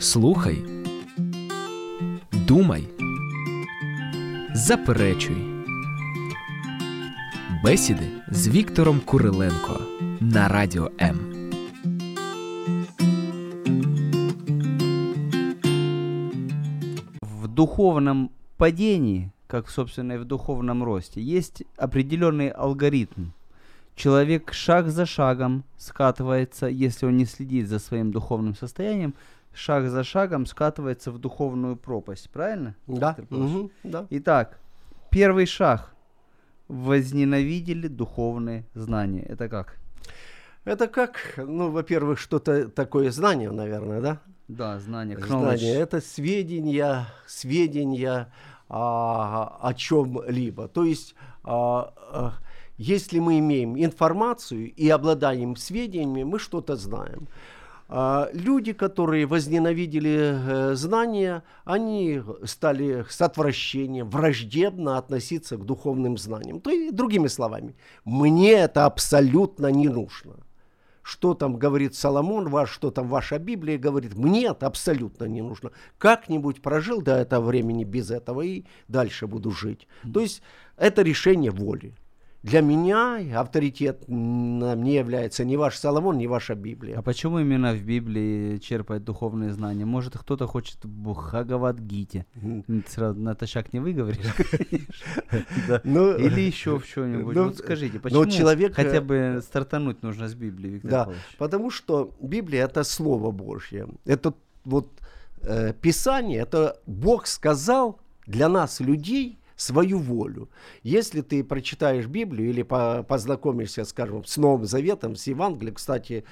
Слухай, думай, заперечуй. Бесіди з Віктором Куриленко на радіо М. в духовном падении, как, собственно, и в духовном росте, есть определенный алгоритм. Человек шаг за шагом скатывается, если он не следит за своим духовным состоянием, шаг за шагом скатывается в духовную пропасть. Правильно? Да, мгм, да. Итак, первый шаг. Возненавидели духовные знания. Это как? Это как, ну, во-первых, что-то такое знание, наверное, да? Да, знание. Знание – это сведения, сведения а, о чем-либо. То есть, а, а, если мы имеем информацию и обладаем сведениями, мы что-то знаем. А, Люди, которые возненавидели э, знания, они стали с отвращением, враждебно относиться к духовным знаниям. То есть, другими словами, мне это абсолютно не нужно что там говорит Соломон ваш, что там ваша Библия говорит, мне это абсолютно не нужно. Как-нибудь прожил до этого времени без этого и дальше буду жить. То есть это решение воли. Для меня авторитет не является ни ваш Соломон, ни ваша Библия. А почему именно в Библии черпать духовные знания? Может, кто-то хочет Бхагавадгите. Сразу натощак не выговоришь. Ну, Или еще в что-нибудь. ну, Вот скажите, но почему человек, хотя э, бы стартануть нужно с Библии, Виктор Да, Павлович? потому что Библия это Слово Божье. Это вот э, Писание, это Бог сказал для нас, людей, свою волю. Если ты прочитаешь Библию или по- познакомишься, скажем, с Новым Заветом, с Евангелием, кстати,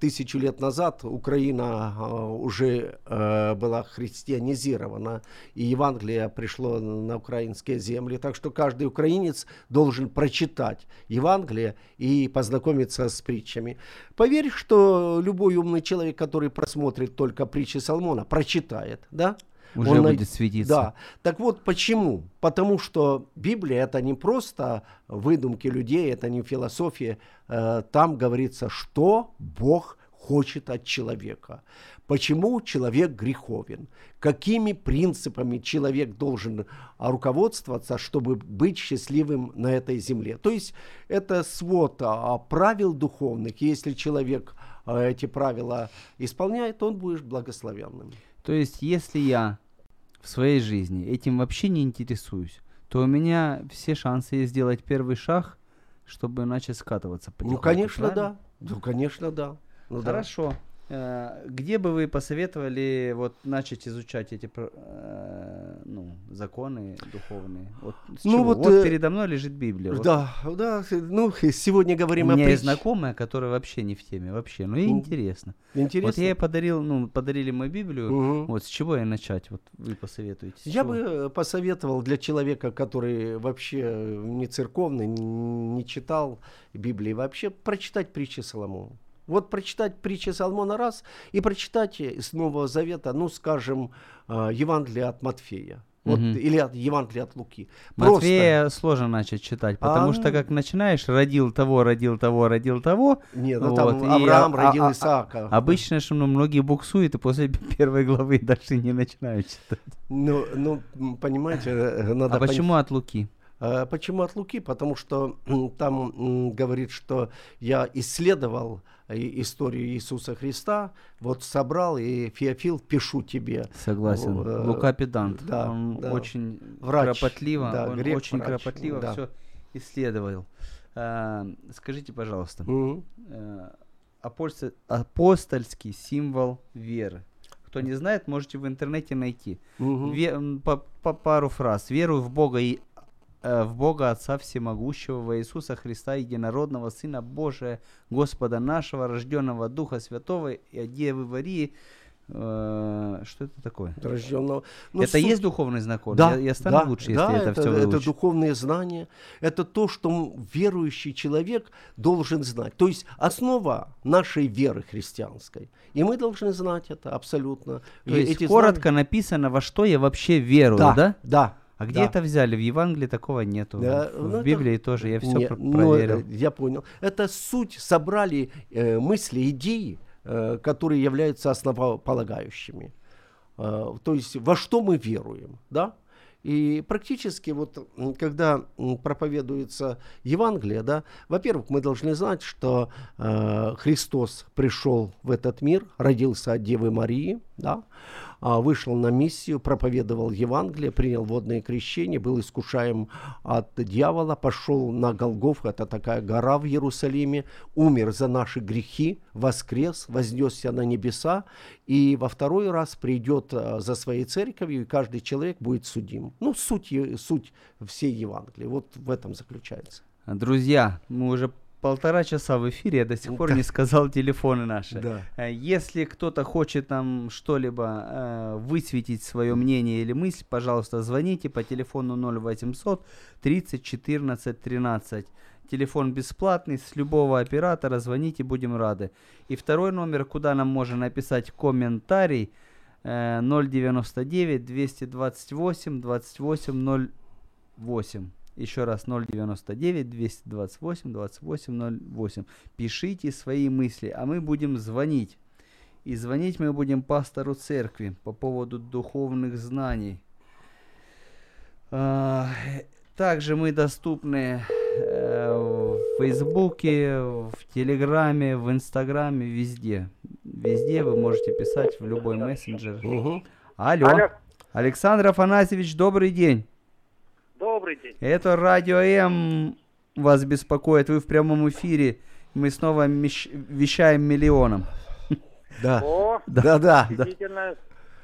тысячу лет назад Украина э, уже э, была христианизирована, и Евангелие пришло на украинские земли, так что каждый украинец должен прочитать Евангелие и познакомиться с притчами. Поверь, что любой умный человек, который просмотрит только притчи Соломона, прочитает, да? Уже Он будет светиться. Да. Так вот почему? Потому что Библия это не просто выдумки людей, это не философия. Э, Там говорится, что Бог хочет от человека. Почему человек греховен? Какими принципами человек должен руководствоваться, чтобы быть счастливым на этой земле? То есть это свод а, правил духовных. Если человек а, эти правила исполняет, он будет благословенным. То есть, если я в своей жизни этим вообще не интересуюсь, то у меня все шансы есть сделать первый шаг, чтобы начать скатываться Ну, конечно, правильно? да. Ну, конечно, да. Ну, да. Хорошо. Э, Где бы вы посоветовали вот начать изучать эти э, ну, законы духовные? Вот, с Ну, чего? вот, вот э, передо мной лежит Библия. вот Да, да. Ну, сегодня У говорим о меня есть притче. знакомая, которая вообще не в теме, вообще. Ну, ей Ну, интересно. Интересно. Вот я ей подарил, ну, подарили мою Библию. Мгм. Вот с чего ей начать? Вот вы посоветуете. Я чего? бы э, посоветовал для человека, который вообще э, не церковный, не читал Библии вообще, прочитать притчи Соломона. Вот прочитать притчи Соломона раз и прочитать из Нового Завета, ну, скажем, э, Евангелие от Матфея. Вот, Мгм. или от Евангелия от Луки. Матфея сложно начать читать, потому А, что ну. как начинаешь, родил того, родил того, родил того, Нет, ну Вот, там и Авраам а- родил а- а- Исаака. обычно, что ну, многие буксуют и после первой главы дальше не начинают читать. Ну, ну, понимаете, э, надо а пон- почему от Луки? А Почему от Луки? Потому что там говорит, что я исследовал и- историю Иисуса Христа, вот собрал и Феофил пишу тебе. Согласен. Э, Лука педант. да, он да. очень Врач, кропотливо, да, он грек, очень врач, кропотливо да. все исследовал. Скажите, пожалуйста, э, апостоль- апостольский символ веры. Кто не знает, можете в интернете найти. Мгм. Ве- по, по пару фраз. Верую в Бога и э, в Бога Отца Всемогущего, во Иисуса Христа, Единородного Сына Божия, Господа нашего, рожденного Духа Святого и от Девы Марии. Э, что это такое? Рожденного. Ну, это суть- есть духовный закон? Да, я, я стану да, лучше, да, если это, все это выучу. духовные знания, это то, что верующий человек должен знать. То есть основа нашей веры христианской. И мы должны знать это абсолютно. То И есть коротко написано, во что я вообще верую, да? знания- да? Да. А где да. это взяли? В Евангелии такого нету. Да, в ну, это- Библии тоже. Я все Не, ну, проверил. э, я понял. Это суть собрали э, мысли, идеи, э, которые являются основополагающими. э, то есть во что мы веруем, да? И практически вот когда проповедуется Евангелие, да, во-первых, мы должны знать, что э, Христос пришел в этот мир, родился от Девы Марии, да, вышел на миссию, проповедовал Евангелие, принял водное крещение, был искушаем от дьявола, пошел на Голгоф, это такая гора в Иерусалиме, умер за наши грехи, воскрес, вознесся на небеса, и во второй раз придет а, за своей церковью, и каждый человек будет судим. Ну, суть, суть всей Евангелия, вот в этом заключается. Друзья, мы уже полтора часа в эфире, я до сих пор не сказал телефоны наши. Да. Э, если кто-то хочет там что-либо э, высветить свое мнение или мысль, пожалуйста, звоните по телефону 0800 30 14 13. Телефон бесплатный, с любого оператора звоните, будем рады. И второй номер, куда нам можно написать комментарий, э, 099 228 28 08. Еще раз 099 228 2808. Пишите свои мысли, а мы будем звонить. И звонить мы будем пастору церкви по поводу духовных знаний. А, также мы доступны э, в Фейсбуке, в Телеграме, в Инстаграме, везде. Везде вы можете писать в любой мессенджер. Угу. Алло. Алло. Александр Афанасьевич, добрый день. Добрый день. Это Радио М вас беспокоит. Вы в прямом эфире. Мы снова вещаем миллионом. Да. О, да, да. да.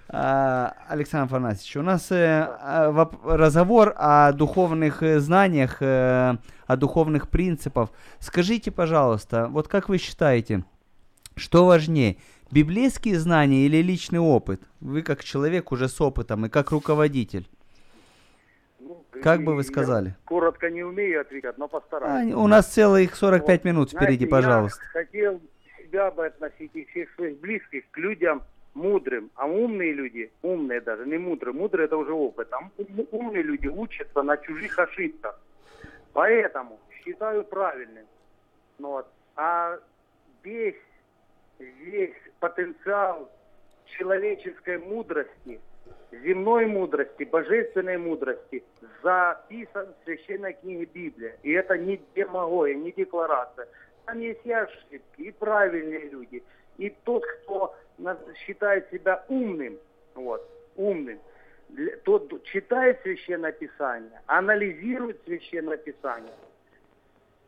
А, Александр Афанасьевич, у нас э, а, разговор о духовных э, знаниях, э, о духовных принципах. Скажите, пожалуйста, вот как вы считаете, что важнее, библейские знания или личный опыт? Вы как человек уже с опытом и как руководитель. Как бы вы сказали? Коротко не умею отвечать, но постараюсь. А, у нас целых 45 вот, минут впереди, знаете, пожалуйста. Я хотел себя бы относить и всех своих близких к людям мудрым. А умные люди, умные даже, не мудрые, мудрые это уже опыт. А умные люди учатся на чужих ошибках. Поэтому считаю правильным. Ну вот. А весь, весь потенциал человеческой мудрости – земной мудрости, божественной мудрости записан в священной книге Библии. И это не демагогия, не декларация. Там есть и ошибки, и правильные люди. И тот, кто считает себя умным, вот, умным, тот читает Священное Писание, анализирует Священное Писание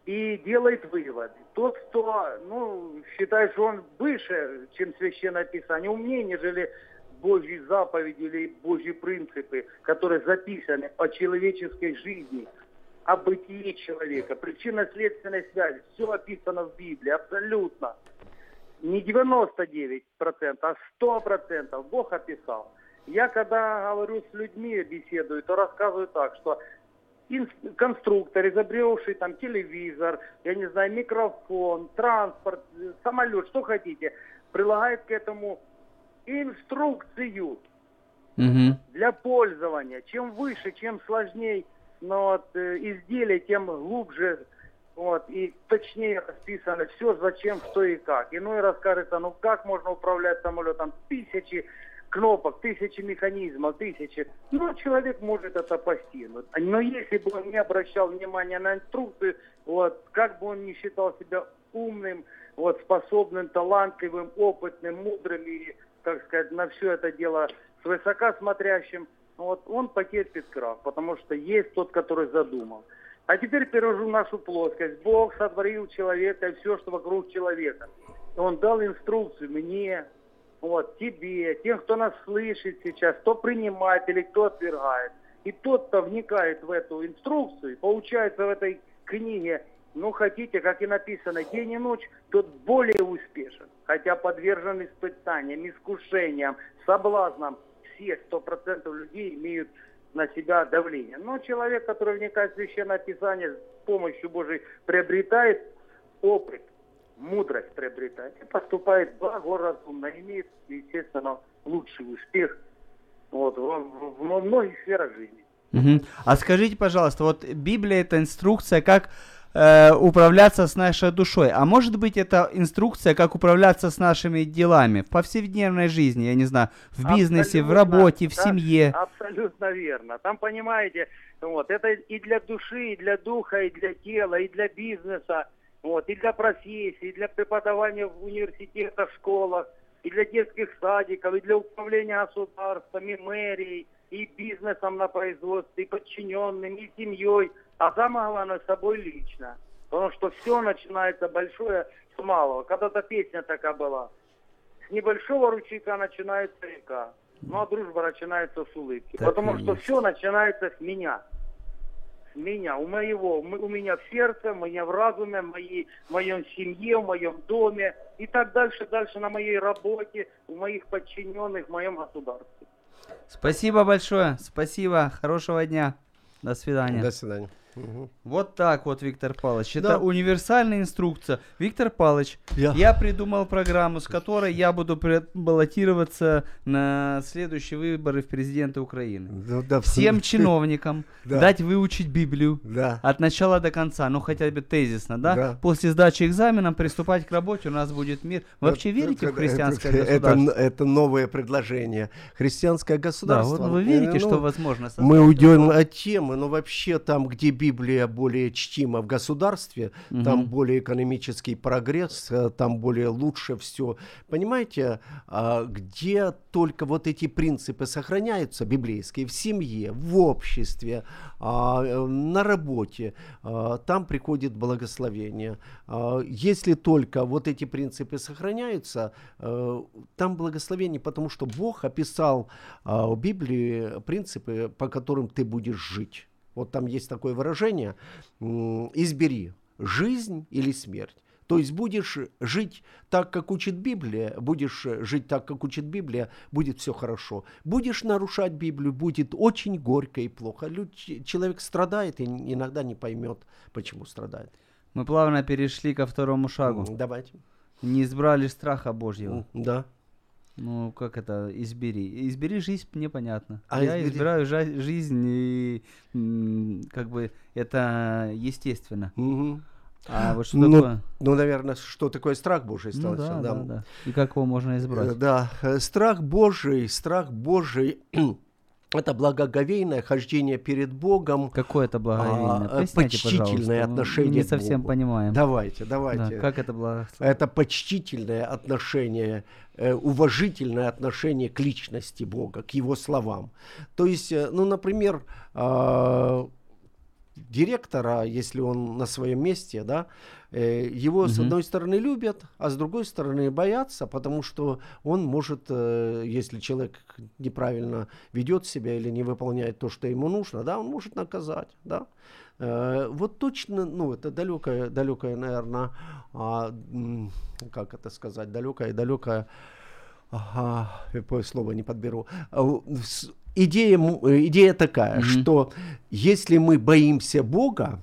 и делает выводы. Тот, кто ну, считает, что он выше, чем Священное Писание, умнее, нежели Божьи заповеди или Божьи принципы, которые записаны о человеческой жизни, о бытии человека, причинно-следственной связи. Все описано в Библии, абсолютно. Не 99%, а 100% Бог описал. Я когда говорю с людьми, беседую, то рассказываю так, что конструктор, изобревший там телевизор, я не знаю, микрофон, транспорт, самолет, что хотите, прилагает к этому инструкцию угу. для пользования. Чем выше, чем сложнее но вот, э, изделие, тем глубже вот, и точнее расписано все, зачем, что и как. Иной раз кажется, ну как можно управлять самолетом? Тысячи кнопок, тысячи механизмов, тысячи. Ну, человек может это постигнуть. Но если бы он не обращал внимания на инструкцию, вот, как бы он не считал себя умным, вот, способным, талантливым, опытным, мудрым и так сказать, на все это дело с высока смотрящим, вот он потерпит крах, потому что есть тот, который задумал. А теперь перевожу нашу плоскость. Бог сотворил человека и все, что вокруг человека. Он дал инструкцию мне, вот, тебе, тем, кто нас слышит сейчас, кто принимает или кто отвергает. И тот, кто вникает в эту инструкцию, получается в этой книге ну, хотите, как и написано, день и ночь, тот более успешен. Хотя подвержен испытаниям, искушениям, соблазнам. Все сто процентов людей имеют на себя давление. Но человек, который вникает в Священное Писание, с помощью Божией приобретает опыт, мудрость приобретает и поступает благоразумно, имеет, естественно, лучший успех вот, в, в, в многих сферах жизни. Угу. А скажите, пожалуйста, вот Библия это инструкция, как э, управляться с нашей душой. А может быть, это инструкция, как управляться с нашими делами в повседневной жизни, я не знаю, в бизнесе, в Абсолютно, работе, в да, семье. Абсолютно верно. Там, понимаете, вот, это и для души, и для духа, и для тела, и для бизнеса, вот, и для профессии, и для преподавания в университетах, школах, и для детских садиков, и для управления государством, и мэрией, и бизнесом на производстве, и подчиненным, и семьей, а самое главное, с собой лично. Потому что все начинается большое с малого. Когда-то песня такая была. С небольшого ручейка начинается река. Ну а дружба начинается с улыбки. Так Потому что есть. все начинается с меня. С меня, у моего, у меня в сердце, у меня в разуме, в, моей, в моем семье, в моем доме и так дальше, дальше на моей работе, у моих подчиненных, в моем государстве. Спасибо большое, спасибо, хорошего дня, до свидания. До свидания. Мгм. Вот так вот, Виктор Павлович. Это Да. универсальная инструкция. Виктор Павлович, Я- я придумал программу, с которой я буду баллотироваться на следующие выборы в президенты Украины. Да, да, Всем чиновникам Да. дать выучить Библию Да. от начала до конца, ну хотя бы тезисно, да? Да. После сдачи экзамена приступать к работе, у нас будет мир. Вы вообще Это- верите в это- христианское это, государство? Это, это новое предложение. Христианское да, государство. вот вы э, верите, ну, что возможно Мы уйдем от темы, но вообще там, где Библия более чтима в государстве, там Мгм. более экономический прогресс, э, там более лучше все. Понимаете, а, где только вот эти принципы сохраняются, библейские, в семье, в обществе, а, э, на работе, а, там приходит благословение. Если только вот эти принципы сохраняются, э, там благословение, потому что Бог описал в Библии принципы, по которым ты будешь жить. Вот там есть такое выражение «избери жизнь или смерть». То есть будешь жить так, как учит Библия, будешь жить так, как учит Библия, будет все хорошо. Будешь нарушать Библию, будет очень горько и плохо. Люд- человек страдает и иногда не поймет, почему страдает. Мы плавно перешли ко второму шагу. Давайте. Не избрали страха Божьего. Да. Ну, как это, избери. Избери жизнь, мне понятно. А Я избери- избираю жа- жизнь, и как бы это естественно. Мгм. А вот что Ну, такое? Ну, наверное, что такое страх Божий Ну стал. да, всё, да, да. И как его можно Э, избрать? Да, э, страх Божий, страх Божий это благоговейное хождение перед Богом. Какое это благовейное? а, Поясните, почтительное пожалуйста. Мы отношение Не к совсем Богу. понимаем. Давайте, Да, давайте. как это благословение? Это почтительное отношение, э, уважительное отношение к личности Бога, к Его словам. То есть, э, ну, например, а, директора, если он на своем месте, да, э, его с Мгм. одной стороны любят, а с другой стороны боятся, потому что он может, э, если человек неправильно ведет себя или не выполняет то, что ему нужно, да, он может наказать, да. Э, Вот точно, ну, это далекое, далекое, наверное, как это сказать, далекое, далекое, ага, слово не подберу. А, с- Идея, идея такая, Мгм. что если мы боимся Бога,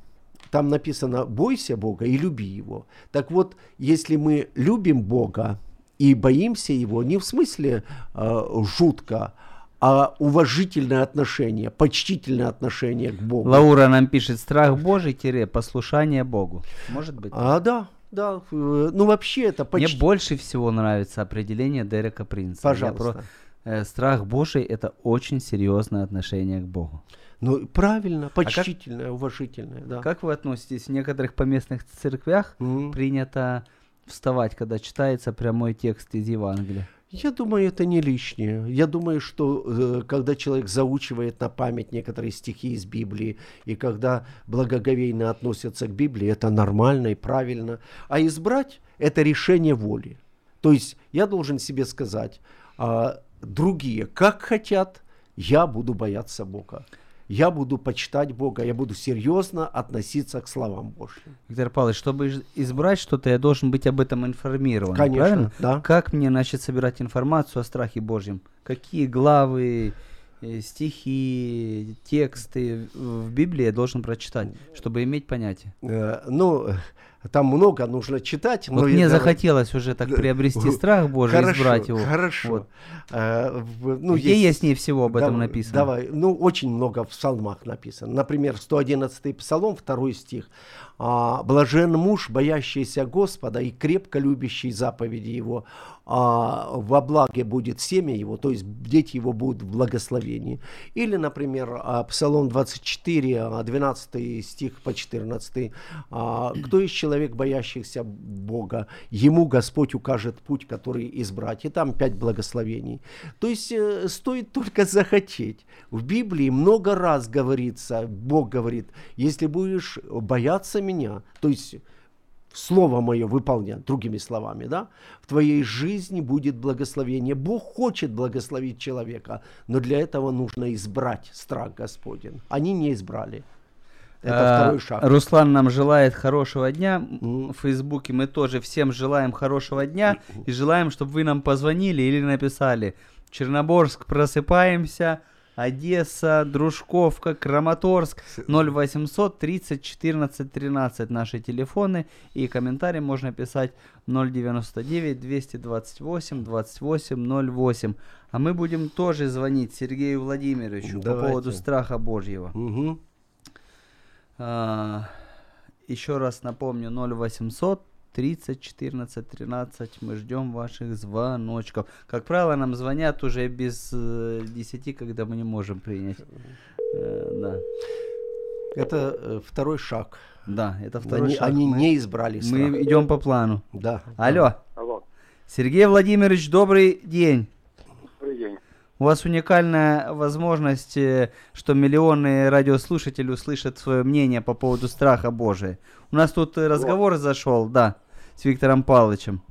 там написано «бойся Бога и люби Его». Так вот, если мы любим Бога и боимся Его, не в смысле э, жутко, а уважительное отношение, почтительное отношение к Богу. Лаура нам пишет, страх Божий, тире, послушание Богу. Может быть? А, да, да. э, Ну, вообще это Мне почти... больше всего нравится определение Дерека Принца. Я Пожалуйста. про- э, страх Божий – это очень серьезное отношение к Богу. Ну, правильно, почтительное, уважительное, да. Как вы относитесь? В некоторых поместных церквях Мгм. принято вставать, когда читается прямой текст из Евангелия. Я думаю, это не лишнее. Я думаю, что э, когда человек заучивает на память некоторые стихи из Библии, и когда благоговейно относятся к Библии, это нормально и правильно. А избрать – это решение воли. То есть я должен себе сказать, а, другие как хотят, я буду бояться Бога. Я буду почитать Бога, я буду серьезно относиться к словам Божьим. Виктор Павлович, чтобы из- избрать что-то, я должен быть об этом информирован. Конечно, правильно? да. Как мне начать собирать информацию о страхе Божьем? Какие главы, э, стихи, тексты в в Библии я должен прочитать, чтобы иметь понятие? Э, Ну, Там много нужно читать. Вот но мне это- захотелось уже так приобрести страх Божий, Хорошо, избрать его. Хорошо. Вот. В- ну, Где есть не всего об этом Дав- написано? Давай, ну очень много в псалмах написано. Например, 111 псалом, второй стих. А, «Блажен муж, боящийся Господа и крепко любящий заповеди Его, а, во благе будет семя его, то есть дети его будут в благословении». Или, например, а, Псалом 24, а, 12 стих по 14. а, «Кто есть человек, боящийся Бога? Ему Господь укажет путь, который избрать». И там пять благословений. То есть э, стоит только захотеть. В Библии много раз говорится, Бог говорит, если будешь бояться меня, то есть слово мое выполнять, другими словами, да, в твоей жизни будет благословение. Бог хочет благословить человека, но для этого нужно избрать страх Господень. Они не избрали. Это А, второй шаг. Руслан нам желает хорошего дня. В Фейсбуке мы тоже всем желаем хорошего дня и желаем, чтобы вы нам позвонили или написали. Черноборск, просыпаемся. Одесса, Дружковка, Краматорск 0800 30 14 13 наши телефоны и комментарии можно писать 099 228 28 08. А мы будем тоже звонить Сергею Владимировичу по Давайте. поводу страха Божьего. Мгм. А, еще раз напомню, 0800 30 14 13. Мы ждем ваших звоночков. Как правило, нам звонят уже без э, 10, когда мы не можем принять. Э, да. Это э, второй шаг. да, это второй Они, шаг. они мы, не избрали страх. мы идем по плану. Да. Алло, Алло, Сергей Владимирович, добрый день. У вас уникальная возможность, э, что миллионы радиослушателей услышат свое мнение по поводу страха Божия. У нас тут э, разговор зашел, да, с Виктором Павловичем.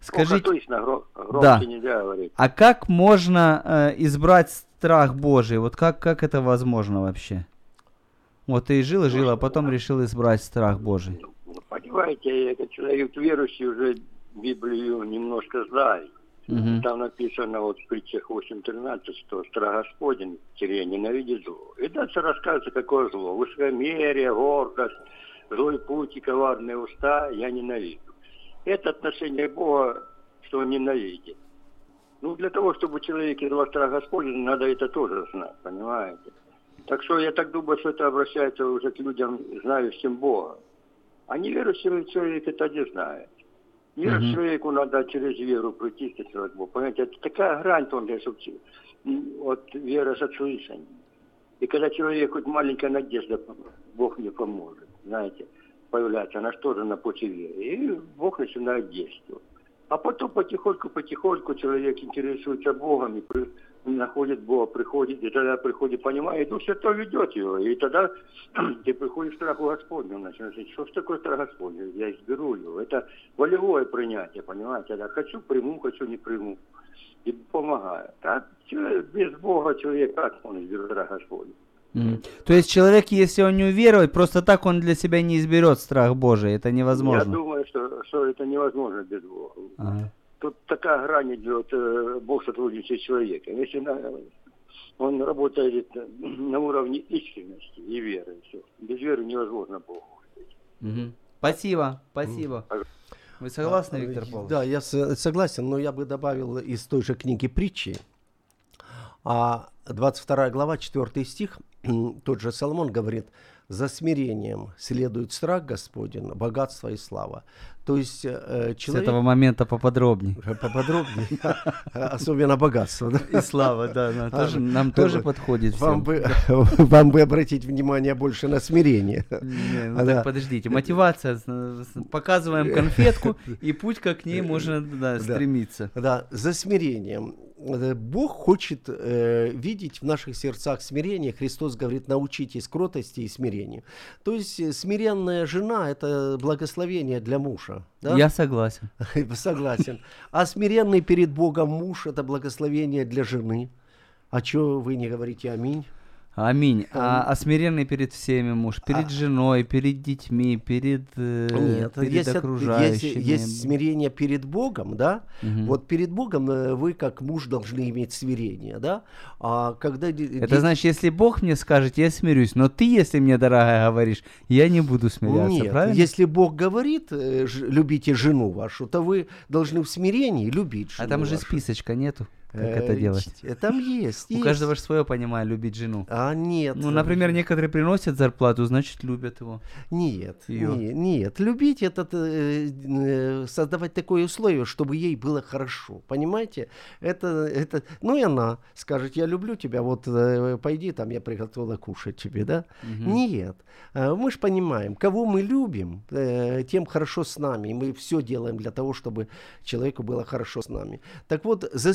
Скажите, точно, гро- громче Да. нельзя говорить. а как можно э, избрать страх Божий? Вот как, как это возможно вообще? Вот ты жил и жил, а потом решил избрать страх Божий. Ну, Понимаете, этот человек верующий уже Библию немножко знает. Мгм. Там написано вот в притчах 8.13, что страх Господень тире ненавидит зло. И дальше рассказывается, какое зло. Высокомерие, гордость, злой путь и коварные уста я ненавижу. Это отношение Бога, что он ненавидит. Ну, для того, чтобы у человека был страх Господень, надо это тоже знать, понимаете? Так что я так думаю, что это обращается уже к людям, знающим Бога. А неверующий человек это не знает. Неверующему Мгм. человеку надо через веру прийти к Богу. Понимаете, это такая грань тонкая, чтобы от веры с отслышанием. И когда человек хоть маленькая надежда, Бог не поможет, знаете, появляется, она что же на пути веры. И Бог начинает действовать. А потом потихоньку-потихоньку человек интересуется Богом и находит Бога, приходит, и тогда приходит, понимает, Дух Святой ведет его. И тогда ты приходишь к страху Господню, начинаешь говорить, что ж такое страх Господень? Я изберу его. Это волевое принятие, понимаете? Я хочу, приму, хочу, не приму. И помогает. А человек, без Бога человек, как он изберет страх Господень? Мгм. То есть человек, если он не уверует, просто так он для себя не изберет страх Божий. Это Я невозможно. думаю, что, что это невозможно без Бога. Ага. Тут такая грань идет, э, Бог сотрудничает с человеком. Если на- он работает э, на уровне искренности и веры, все. Без веры невозможно Богу. Мгм. Спасибо, спасибо. Вы согласны, Виктор Павлович? Да, я согласен, но я бы добавил из той же книги притчи, а 22 глава, 4 стих, тот же Соломон говорит, за смирением следует страх Господень, богатство и слава. То есть э, С человек... этого момента поподробнее. Поподробнее, особенно богатство. да? И слава, да, нам А, тоже, нам тоже подходит Вам всем. бы, вам бы обратить внимание больше на смирение. Не, ну так подождите, мотивация, с- с- показываем конфетку, и путь как к ней можно Да. стремиться. Да, за смирением. Э, Бог хочет э, видеть в наших сердцах смирение. Христос говорит, научитесь кротости и смирению. То есть э, смиренная жена – это благословение для мужа. да? Я согласен. Согласен. А смиренный перед Богом муж – это благословение для жены. А что вы не говорите аминь? Аминь. А, а смиренный перед всеми муж, перед женой, перед детьми, перед, э, Нет, перед есть, окружающими. есть, есть смирение перед Богом, да? Мгм. Вот перед Богом э, вы как муж должны иметь смирение, да? А когда Это значит, если Бог мне скажет, я смирюсь, но ты, если мне, дорогая, говоришь, я не буду смиряться, Нет, правильно? если Бог говорит, э, любите жену вашу, то вы должны в смирении любить А жену там же вашу. списочка нету, как Э, это делать. ч- Там есть. У есть. каждого же свое понимаю, любить жену. А нет. Ну, например, некоторые приносят зарплату, значит, любят его. Нет, не- нет. Любить это э, э, создавать такое условие, чтобы ей было хорошо. Понимаете? Это, это, ну и она скажет, я люблю тебя, вот э, пойди, там я приготовила кушать тебе, да? Нет. Э, Мы же понимаем, кого мы любим, э, тем хорошо с нами. И мы все делаем для того, чтобы человеку было хорошо с нами. Так вот, за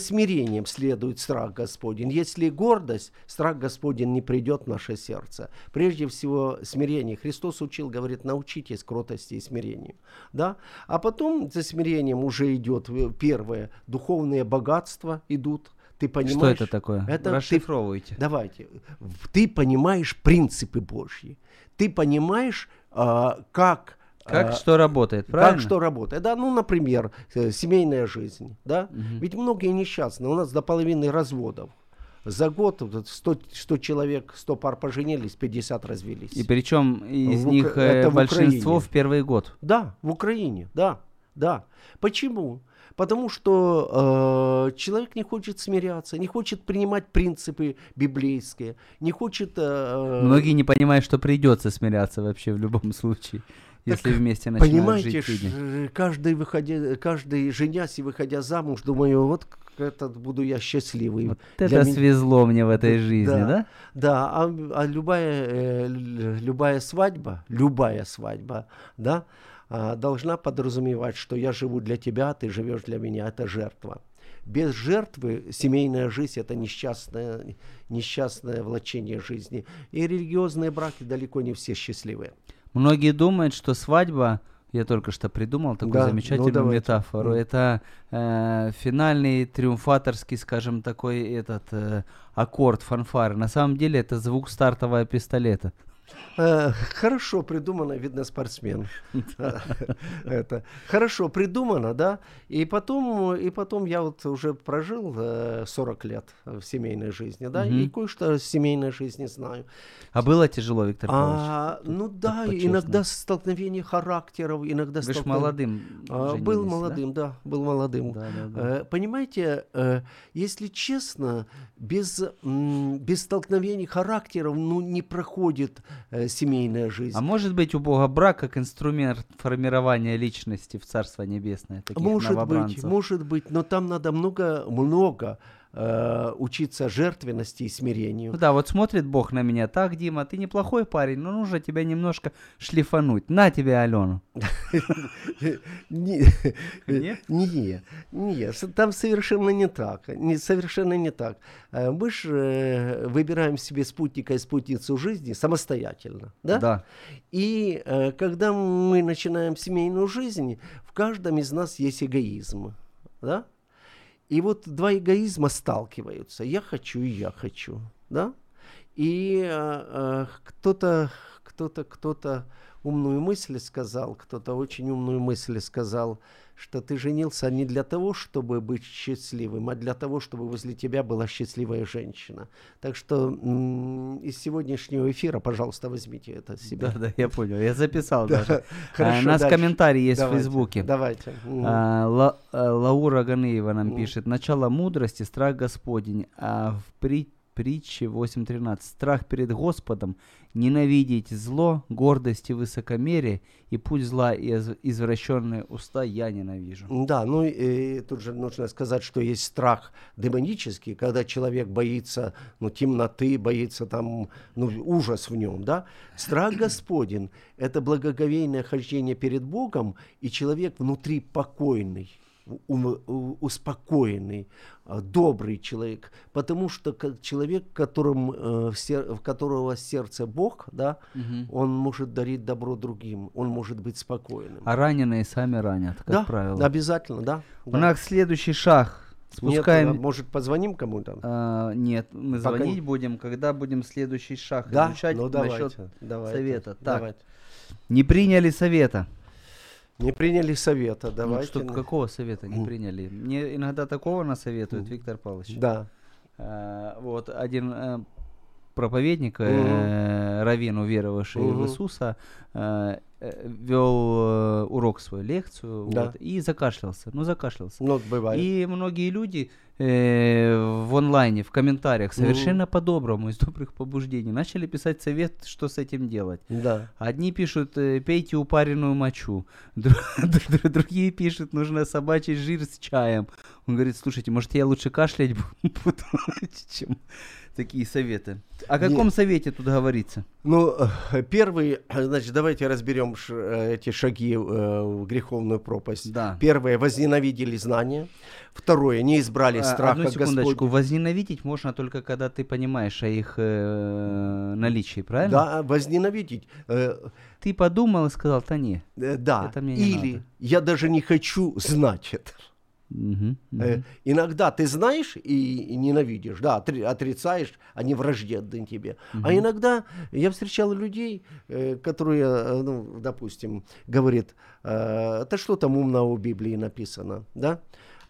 смирением следует страх Господень. Если гордость, страх Господень не придет в наше сердце. Прежде всего, смирение. Христос учил, говорит, научитесь кротости и смирению. Да? А потом за смирением уже идет э, первое, духовные богатства идут. Ты Что понимаешь? это такое? Это ты- Расшифровывайте. Давайте. В- Ты понимаешь принципы Божьи. Ты понимаешь, а, как... Как а, что работает, правильно? как что работает. Да, ну, например, э, семейная жизнь. Да? Ведь многие несчастные. У нас до половины разводов. За год вот 100, 100 человек, 100 пар поженились, 50 развелись. И причем из В них э, это в большинство Украине. в первый год. Да, в Украине, да, да. Почему? Потому что э, человек не хочет смиряться, не хочет принимать принципы библейские, не хочет... э, Многие не понимают, что придется смиряться вообще в любом случае, если вместе начинают Понимаете, жить люди. каждый, выходя, каждый женясь и выходя замуж, думаю, вот этот буду я счастливый. Вот Для это меня- свезло мне в этой Да, жизни, да? Да, а, а любая, э, любая свадьба, любая свадьба, да, а, должна подразумевать, что я живу для тебя, а ты живешь для меня, это жертва. Без жертвы семейная жизнь это несчастное, несчастное влачение жизни. И религиозные браки далеко не все счастливые. Многие думают, что свадьба, я только что придумал такую Да, ну замечательную давайте. метафору, М. это э, финальный триумфаторский, скажем, такой этот э, аккорд фанфары. На самом деле это звук стартового пистолета. Э, Хорошо придумано, видно, спортсмен. Это хорошо придумано, да. И потом, и потом я вот уже прожил э, 40 лет в семейной жизни, да, и кое-что о семейной жизни знаю. А было тяжело, Виктор Павлович? А, ну да, иногда столкновение характеров, иногда Вы ж столкновение- молодым А, Был да? молодым, да, был молодым. Да, да, да. Э, Понимаете, э, если честно, без, без столкновений характеров ну, не проходит э, семейная жизнь. А может быть у Бога брак как инструмент формирования личности в Царство Небесное, таких может быть, может быть, но там надо много, много э, учиться жертвенности и смирению. Да, вот смотрит Бог на меня, так, Дима, ты неплохой парень, но нужно тебя немножко шлифануть. На тебе, Алену. Не, не, там совершенно не так, совершенно не так. Э, Мы же э, выбираем себе спутника и спутницу жизни самостоятельно, да? Да. И когда мы начинаем семейную жизнь, в каждом из нас есть эгоизм, да? И вот два эгоизма сталкиваются. Я хочу и я хочу, да? И э, э, кто-то, кто-то, кто-то умную мысль сказал, кто-то очень умную мысль сказал, что ты женился не для того, чтобы быть счастливым, а для того, чтобы возле тебя была счастливая женщина. Так что из сегодняшнего эфира, пожалуйста, возьмите это себе. Да, да, я понял, я записал даже. Хорошо, А, У нас дальше. комментарий есть в Давайте, Фейсбуке. Давайте. А, Ла- а, Лаура Ганыева нам пишет. Начало мудрости, страх Господень. А в при- притче 8.13. Страх перед Господом, ненавидеть зло, гордость и высокомерие, и путь зла и из- извращенные уста я ненавижу. Да, ну и тут же нужно сказать, что есть страх демонический, когда человек боится ну, темноты, боится там, ну, ужас в нем, да. Страх Господень – это благоговейное хождение перед Богом, и человек внутри покойный, успокоенный, а, добрый человек, потому что как человек, которым, э, в которого сердце Бог, да, он может дарить добро другим, он может быть спокойным. А раненые сами ранят, как да, правило. обязательно, да. У да. нас следующий шаг. Спускаем... Нет, а может, позвоним кому-то? А, нет, мы Пока звонить будем, когда будем следующий шаг Да? изучать Ну, давайте, насчет давайте, совета. Так, давайте. не приняли совета. Не приняли совета, Ну, давайте. что, какого совета не приняли? Мне иногда такого насоветует М. Виктор Павлович. Да. Э, вот один проповедник, э, раввин, уверовавший в Мгм. Иисуса, э, э, вел э, урок свою, лекцию, Да. вот, и закашлялся. Ну, закашлялся. Ну, бывает. И многие люди э, в онлайне, в комментариях, совершенно по-доброму, из добрых побуждений, начали писать совет, что с этим делать. Да. Одни пишут, э, пейте упаренную мочу. Дру- дру- Другие пишут, нужно собачий жир с чаем. Он говорит, слушайте, может я лучше кашлять буду, чем такие советы. О каком Не. совете тут говорится? Ну, э, первый, э, значит, давайте разберем ш- э, эти шаги э, в греховную пропасть. Да. Первое, возненавидели знания. Второе, не избрали страха Одну секундочку. Господня. Возненавидеть можно только когда ты понимаешь о их э, наличии, правильно? Да, возненавидеть. Э, Ты подумал и сказал, да не. да. Это мне не Или надо. я даже не хочу знать это. Мгм. Э, Иногда ты знаешь и, ненавидишь, да, отри- отрицаешь, они враждебны тебе. А иногда я встречал людей, э, которые, э, ну, допустим, говорит, э, это что там умного в Библии написано, да?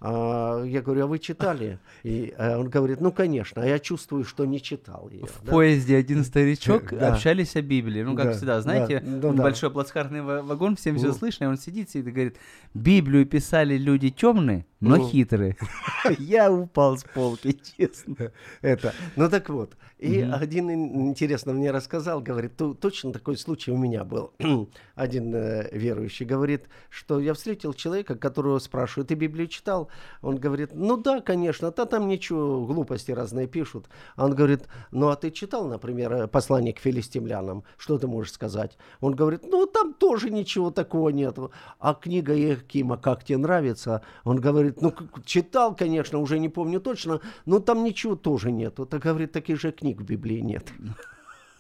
А я говорю, а вы читали? И он говорит, ну, конечно, а я чувствую, что не читал ее. В да. поезде один старичок Да. общались о Библии. Ну, как Да, всегда, да, знаете, ну он да. большой плацкартный ва- вагон, всем все Ну. слышно, и он сидит и говорит, Библию писали люди темные, но Ну. хитрые. Я упал с полки, честно. Это. Ну так вот. И Мгм. один ин- интересно мне рассказал, говорит, «Ту- точно такой случай у меня был. один э, верующий говорит, что я встретил человека, которого спрашиваю, ты Библию читал? Он говорит, ну да, конечно, да там ничего, глупости разные пишут. А он говорит, ну а ты читал, например, э, послание к филистимлянам? Что ты можешь сказать? Он говорит, ну там тоже ничего такого нету. А книга Ехима «Как тебе нравится?» Он говорит, ну к- читал, конечно, уже не помню точно, но там ничего тоже нету. Так говорит, таких же книг в Библии нет.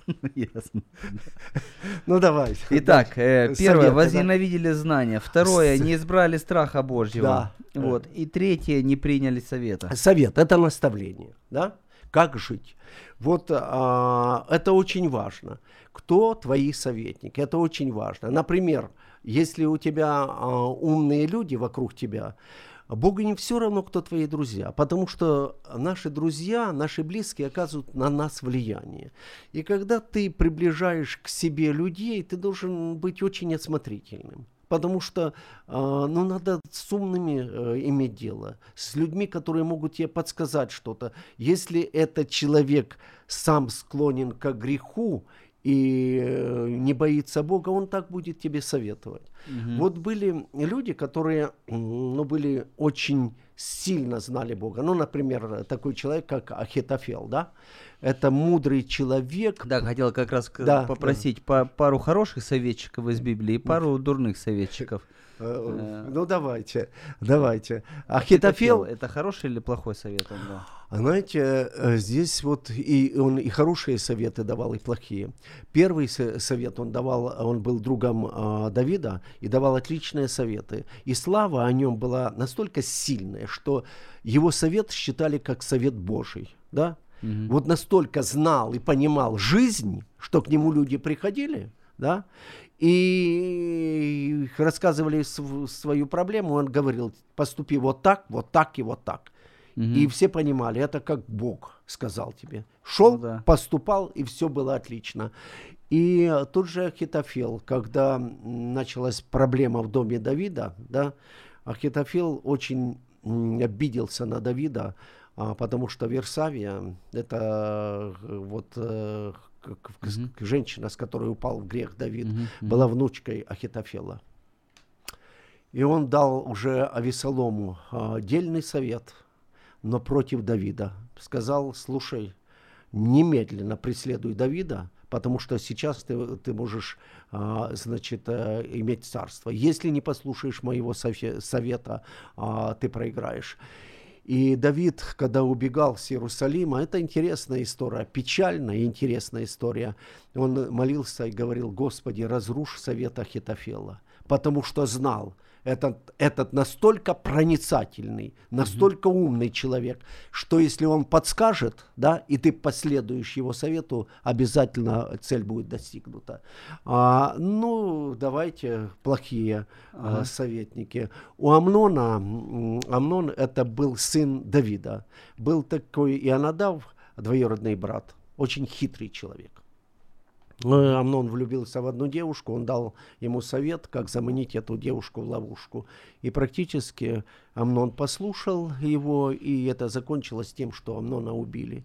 Ясно. Ну давай. Итак, э, Советы, первое, да. возненавидели знания. Второе, не избрали страха Божьего. Да. Вот. И третье, не приняли совета. Совет – это наставление, да? Как жить. Вот а, это очень важно. Кто твои советники? Это очень важно. Например, если у тебя а, умные люди вокруг тебя, Богу не все равно, кто твои друзья, потому что наши друзья, наши близкие оказывают на нас влияние. И когда ты приближаешь к себе людей, ты должен быть очень осмотрительным. Потому что а, ну, надо с умными э, иметь дело, с людьми, которые могут тебе подсказать что-то. Если этот человек сам склонен к греху и э, не боится Бога, он так будет тебе советовать. Вот были люди, которые ну, были очень сильно знали Бога. Ну, например, такой человек, как Ахитофел, да? Это мудрый человек. Да, хотел как раз Да, попросить па- пару хороших советчиков из Библии и пару дурных советчиков. Э, Ну, давайте, давайте. Ахитофел, это хороший или плохой совет он дал? А Знаете, э, здесь вот и он и хорошие советы давал, и плохие. Первый со- совет он давал, он был другом а, Давида и давал отличные советы. И слава о нем была настолько сильная, что его совет считали как совет Божий. Да? Вот настолько знал и понимал жизнь, что к нему люди приходили, да, и рассказывали св- свою проблему, он говорил, поступи вот так, вот так и вот так. И все понимали, это как Бог сказал тебе. Шел, Ну да. поступал, и все было отлично. И тот же Ахитофел, когда началась проблема в доме Давида, да, Ахитофел очень обиделся на Давида, а, потому что Версавия, это э, вот э, к- к- к- к- женщина, с которой упал в грех Давид, была внучкой Ахитофела. И он дал уже Авесолому а, отдельный совет, но против Давида. Сказал, слушай, немедленно преследуй Давида, потому что сейчас ты, ты можешь, а, значит, э, иметь царство. Если не послушаешь моего совета, а, ты проиграешь. И Давид, когда убегал с Иерусалима, это интересная история, печальная и интересная история. Он молился и говорил, Господи, разрушь совет Ахитофела, потому что знал, этот, этот настолько проницательный, настолько умный человек, что если он подскажет, да, и ты последуешь его совету, обязательно цель будет достигнута. А, ну, давайте плохие а, Ага. советники. У Амнона, Амнон это был сын Давида, был такой Ионадав, двоюродный брат, очень хитрый человек. Э, Амнон влюбился в одну девушку, он дал ему совет, как заманить эту девушку в ловушку. И практически Амнон послушал его, и это закончилось тем, что Амнона убили.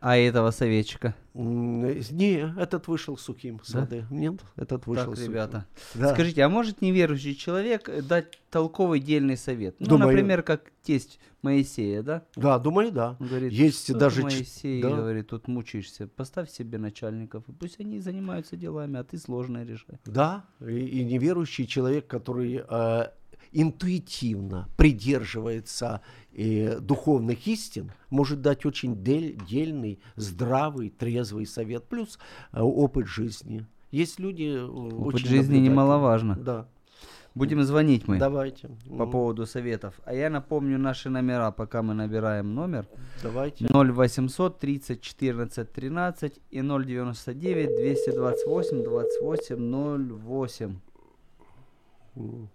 А этого советчика? Не, этот вышел сухим с Да? воды. Нет, этот вышел так, сухим. ребята. Да. Скажите, а может неверующий человек дать толковый дельный совет? Ну, Думаю- например, как тесть Моисея, да? Да, думаю, да. Он говорит, Есть «Что даже Моисей, да. говорит, тут мучаешься, поставь себе начальников, и пусть они занимаются делами, а ты сложное решай. Да, и, и неверующий человек, который э, интуитивно придерживается э, духовных истин, может дать очень дель- дельный, здравый, трезвый совет, плюс э, опыт жизни. Есть люди э, Опыт очень жизни наблюдательные. немаловажно. Да, Будем звонить мы давайте. по М, поводу советов. А я напомню наши номера, пока мы набираем номер. Давайте. 0800 30 14 13 и 099 228 28 08. М.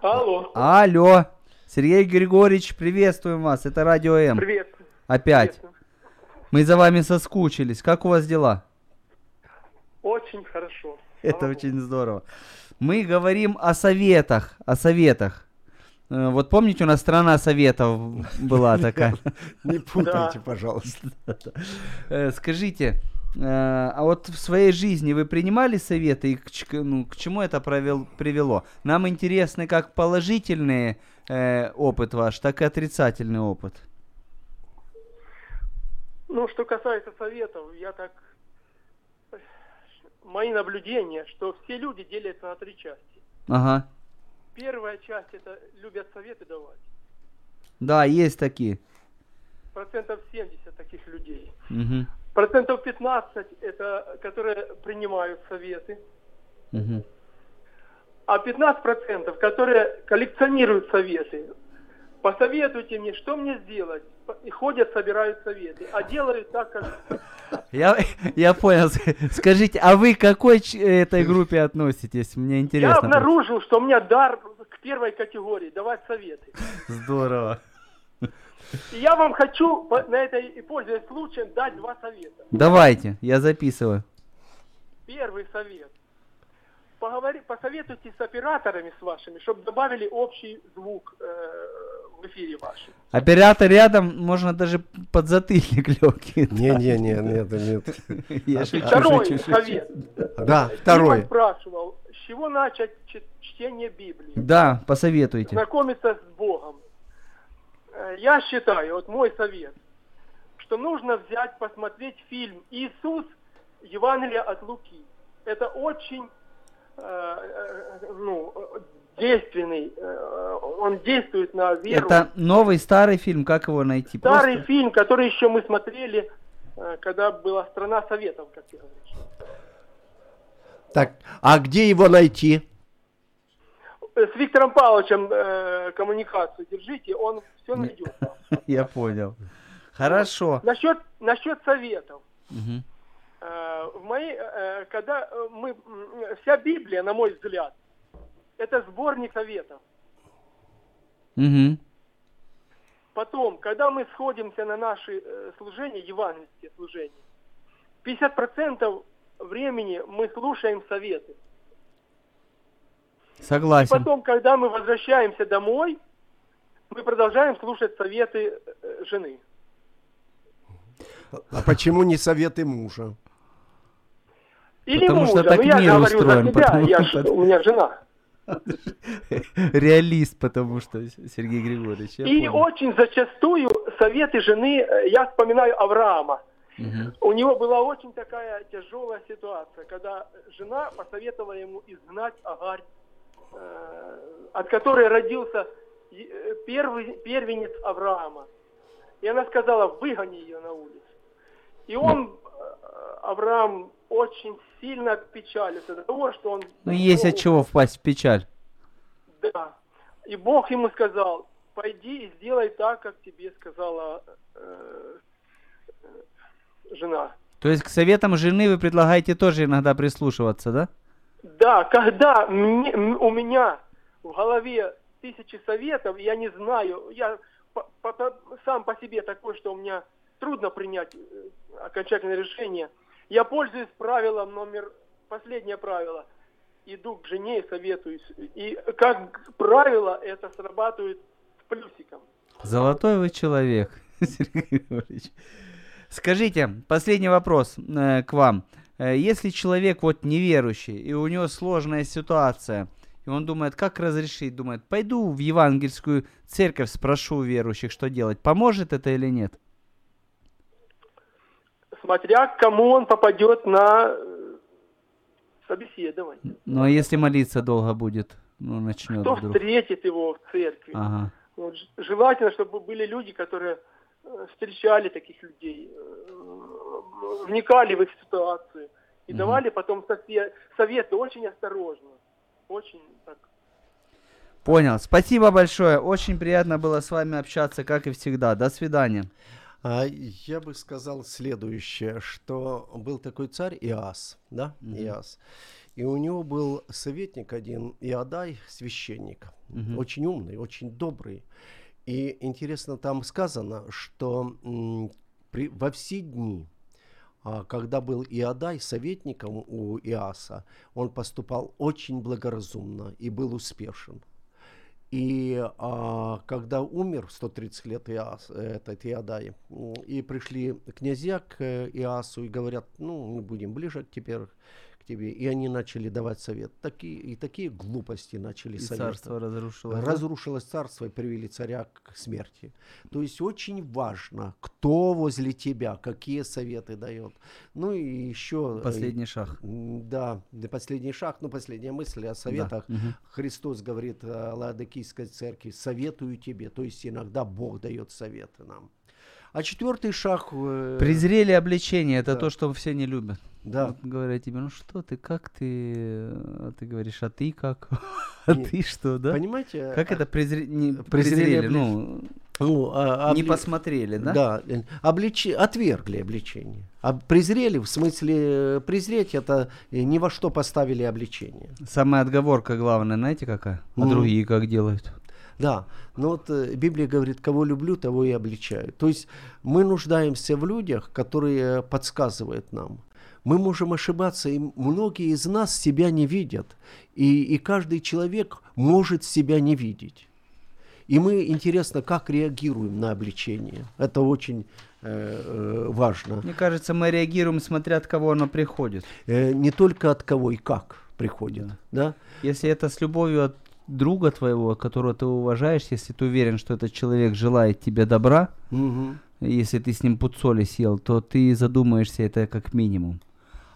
Алло, Алло, Сергей Григорьевич, приветствуем вас. Это Радио М. привет. Опять. Приветствую. Мы за вами соскучились. Как у вас дела? Очень хорошо. Это Слава очень здорово. Мы говорим о советах, о советах. Э, Вот помните, у нас страна советов была такая. Не путайте, пожалуйста. Э, Скажите, э, а вот в своей жизни вы принимали советы и к, ну, к чему это провел- привело? Нам интересны как положительный э, опыт ваш, так и отрицательный опыт. Ну, что касается советов, я так... Мои наблюдения, что все люди делятся на три части. Ага. Первая часть это любят советы давать. Да, есть такие. Процентов 70 таких людей. Мгм. Процентов 15 это которые принимают советы. Мгм. А 15 процентов, которые коллекционируют советы. Посоветуйте мне, что мне сделать. И ходят, собирают советы. А делают так, как Я, я понял. Скажите, а вы к какой этой группе относитесь? Мне Я интересно. обнаружил, что у меня дар к первой категории давать советы. Здорово. И я вам хочу на этой и пользуясь случаем дать два совета. Давайте, я записываю. Первый совет. Поговори, посоветуйте с операторами с вашими, чтобы добавили общий звук э, в эфире вашем. Оператор рядом, можно даже подзатыльник легкий. Не-не-не, нет, нет. Я шучу, Второй совет. Да, второй. спрашивал, с чего начать чтение Библии? Да, посоветуйте. знакомиться с Богом. Э, Я считаю, вот мой совет, что нужно взять, посмотреть фильм «Иисус. Евангелие от Луки». Это очень э, э, ну, действенный, э, он действует на веру. Это новый старый фильм, как его найти? Старый Просто- фильм, который еще мы смотрели, э, когда была страна Советов, как ты говоришь. Так, а где его найти? Э, С Виктором Павловичем э, коммуникацию держите, он все найдет. Я понял. Хорошо. Насчет, насчет советов. Мгм. Э, в моей, э, когда мы, вся Библия, на мой взгляд, это сборник советов. Мгм. Потом, когда мы сходимся на наши э, служения, евангельские служения, 50% времени мы слушаем советы. Согласен. Потом, когда мы возвращаемся домой, мы продолжаем слушать советы э, жены. А почему не советы мужа? Или Потому что мужа. так Ну, я мир говорю устроен, за себя, потому я что- у меня жена. Реалист, потому что Сергей Григорьевич. И очень зачастую советы жены, э, я вспоминаю Авраама. Мгм. У него была очень такая тяжелая ситуация, когда жена посоветовала ему изгнать Агарь, э, от которой родился первый первенец Авраама. И она сказала, выгони ее на улицу. И он, э, Авраам очень сильно печалится от того, что он... Ну, есть от чего впасть в печаль. Да. И Бог ему сказал, пойди и сделай так, как тебе сказала э, э, жена. То есть к советам жены вы предлагаете тоже иногда прислушиваться, да? Да, когда мне- у меня в голове тысячи советов, я не знаю, я по- по- по- сам по себе такой, что у меня трудно принять э, окончательное решение. Я пользуюсь правилом номер, последнее правило. Иду к жене и советуюсь. И как правило это срабатывает с плюсиком. Золотой вы человек, Сергей Григорьевич. Скажите, последний вопрос э, к вам. Э, если человек вот неверующий, и у него сложная ситуация, и он думает, как разрешить, думает, пойду в евангельскую церковь, спрошу верующих, что делать, поможет это или нет? Смотря кому он попадет на э, собеседование. Ну а если молиться долго будет, ну начнет Кто вдруг. встретит его в церкви? Ага. Вот желательно, чтобы были люди, которые э, встречали таких людей, э, вникали в их ситуацию и Мгм. давали потом сове- советы очень осторожно. Очень так. Понял. Спасибо большое. Очень приятно было с вами общаться, как и всегда. До свидания. А, я бы сказал следующее, что был такой царь Иас, да, Мгм. Иас, и у него был советник один, Иодай, священник, Мгм. очень умный, очень добрый. И интересно, там сказано, что м, при, во все дни, а, когда был Иодай советником у Иаса, он поступал очень благоразумно и был успешен. И а, когда умер в 130 лет Иас, этот Иодай, м, и пришли князья к э, Иасу и говорят, ну, мы будем ближе теперь к тебе. И они начали давать совет. Такие, и такие глупости начали И советовать. царство разрушилось. Разрушилось царство и привели царя к смерти. То есть очень важно, кто возле тебя, какие советы дает. Ну и еще... э, Последний шаг. Да, последний шаг, ну последняя мысль о советах. Да. Христос говорит Ладокийской церкви, советую тебе. То есть иногда Бог дает советы нам. А четвертый шаг... э, Презрели обличение, это да. то, что все не любят. Да. Вот говорят тебе, ну что ты, как ты, а ты говоришь, а ты как, а ты что, да? Понимаете? Как это не презрели ну, Ну, а, не посмотрели, да? Да, э, обличи- отвергли обличение. А презрели, в смысле э, презреть, это э, ни во что поставили обличение. Самая отговорка главная, знаете какая? А Мгм. другие как делают? Да, но вот э, Библия говорит, кого люблю, того и обличаю. То есть мы нуждаемся в людях, которые подсказывают нам. Мы можем ошибаться, и многие из нас себя не видят. И, и каждый человек может себя не видеть. И мы, интересно, как реагируем на обличение. Это очень э, э, важно. Мне кажется, мы реагируем, смотря от кого оно приходит. Э, не только от кого и как приходит. Да. Если это с любовью от друга твоего, которого ты уважаешь, если ты уверен, что этот человек желает тебе добра, Мгм. если ты с ним пуд соли съел, то ты задумаешься это как минимум.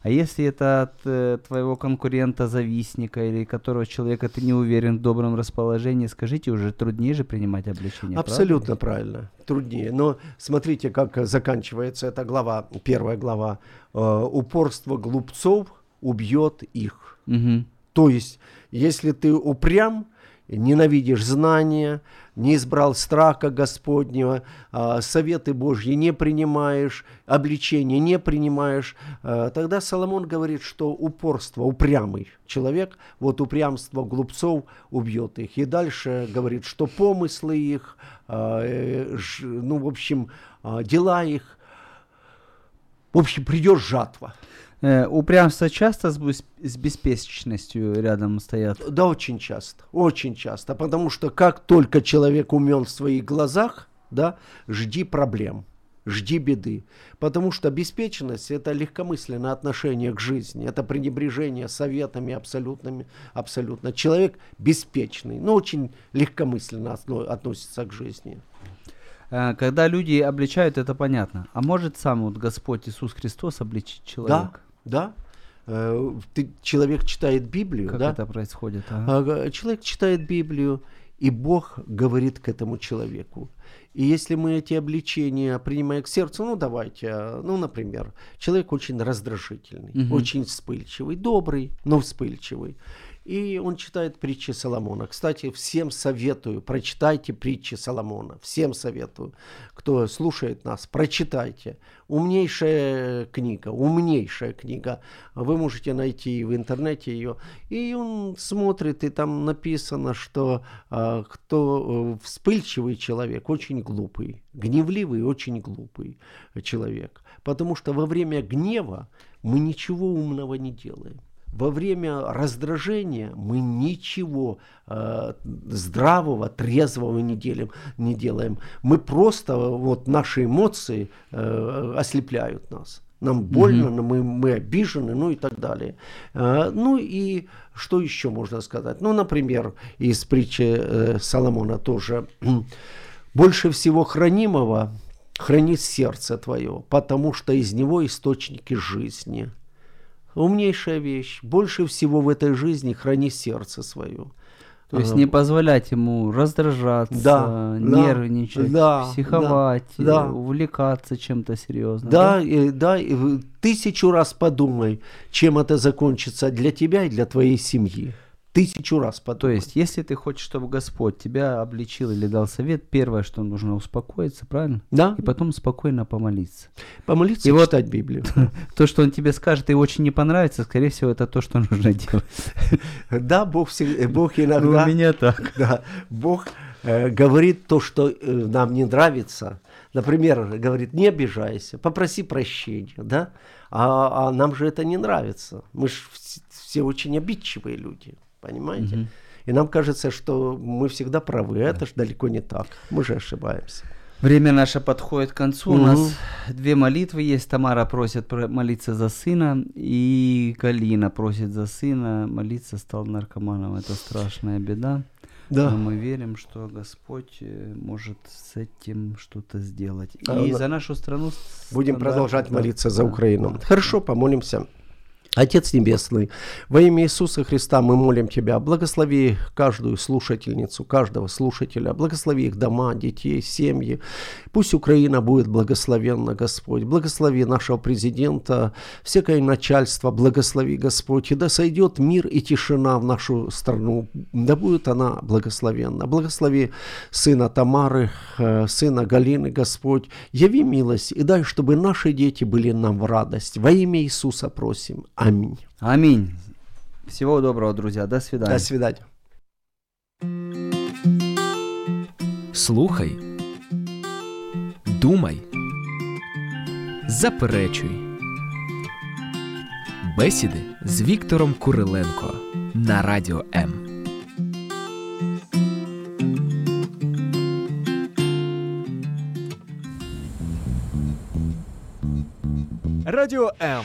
А если это от э, твоего конкурента, завистника или которого человека ты не уверен в добром расположении, скажите, уже труднее же принимать обличение. Абсолютно правильно. Труднее. Но смотрите, как заканчивается эта глава, первая глава. Э, упорство глупцов убьет их. Мгм. То есть, если ты упрям, ненавидишь знания, не избрал страха Господнего, а, советы Божьи не принимаешь, обличения не принимаешь, а, тогда Соломон говорит, что упорство, упрямый человек, вот упрямство глупцов убьет их. И дальше говорит, что помыслы их, а, э, ну, в общем, дела их, в общем, придет жатва. Э, упрямство часто с, с беспечностью рядом стоят. Да, очень часто, очень часто, потому что как только человек умен в своих глазах, да, жди проблем, жди беды, потому что обеспеченность – это легкомысленное отношение к жизни, это пренебрежение советами абсолютными, абсолютно. Человек беспечный, но очень легкомысленно отно- относится к жизни. Э, Когда люди обличают, это понятно. А может сам вот Господь Иисус Христос обличить человека? Да, Э, ты, человек читает Библию, Как да, это происходит? А, Человек читает Библию, и Бог говорит к этому человеку. И если мы эти обличения принимаем к сердцу, ну давайте, а, ну, например, человек очень раздражительный, Мгм. очень вспыльчивый, добрый, но вспыльчивый. И он читает притчи Соломона. Кстати, всем советую, прочитайте притчи Соломона. Всем советую, кто слушает нас, прочитайте. Умнейшая книга, умнейшая книга. Вы можете найти в интернете ее. И он смотрит, и там написано, что а, кто э, вспыльчивый человек, очень глупый, гневливый, очень глупый человек. Потому что во время гнева мы ничего умного не делаем. Во время раздражения мы ничего э, здравого, трезвого не, делаем, не делаем. Мы просто, вот наши эмоции э, ослепляют нас. Нам больно, но мы, мы обижены, ну и так далее. Э, ну и что еще можно сказать? Ну, например, из притчи э, Соломона тоже. Больше всего хранимого храни сердце твое, потому что из него источники жизни. Умнейшая вещь. Больше всего в этой жизни храни сердце свое. То есть А, не позволять ему раздражаться, Да, да, нервничать, да, психовать, да, да. э, увлекаться чем-то серьезным. Да, и, да, и тысячу раз подумай, чем это закончится для тебя и для твоей семьи. Тысячу раз подумай. То есть, если ты хочешь, чтобы Господь тебя обличил или дал совет, первое, что нужно успокоиться, правильно? да, И потом спокойно помолиться. помолиться И и, вот- читать Библию. То, что он тебе скажет и очень не понравится, скорее всего, это то, что нужно делать. Да, Бог, Бог Ну, иногда... У меня так. Да, Бог э, говорит то, что э, нам не нравится. Например, говорит, не обижайся, попроси прощения, да? А, а нам же это не нравится. Мы же все очень обидчивые люди, понимаете? Мгм. И нам кажется, что мы всегда правы. Это же далеко не так. Мы же ошибаемся. Время наше подходит к концу. У Мгм. нас две молитвы есть. Тамара просит про- молиться за сына, и Галина просит за сына. Молиться стал наркоманом. Это страшная беда. Да. Но мы верим, что Господь э, может с этим что-то сделать. А, И да. за нашу страну... Будем продолжать да, молиться за Украину. да. Хорошо, помолимся. Отец Небесный, во имя Иисуса Христа мы молим Тебя, благослови каждую слушательницу, каждого слушателя, благослови их дома, детей, семьи. Пусть Украина будет благословенна, Господь. Благослови нашего президента, всякое начальство, благослови, Господь. И да сойдет мир и тишина в нашу страну, да будет она благословенна. Благослови сына Тамары, э, сына Галины, Господь. Яви милость и дай, чтобы наши дети были нам в радость. Во имя Иисуса просим. Аминь. Аминь. Всего доброго, друзья. До свидания. До свидания. Слухай, думай, заперечуй. Бесіди з Віктором Куриленко на радіо М. Радіо М.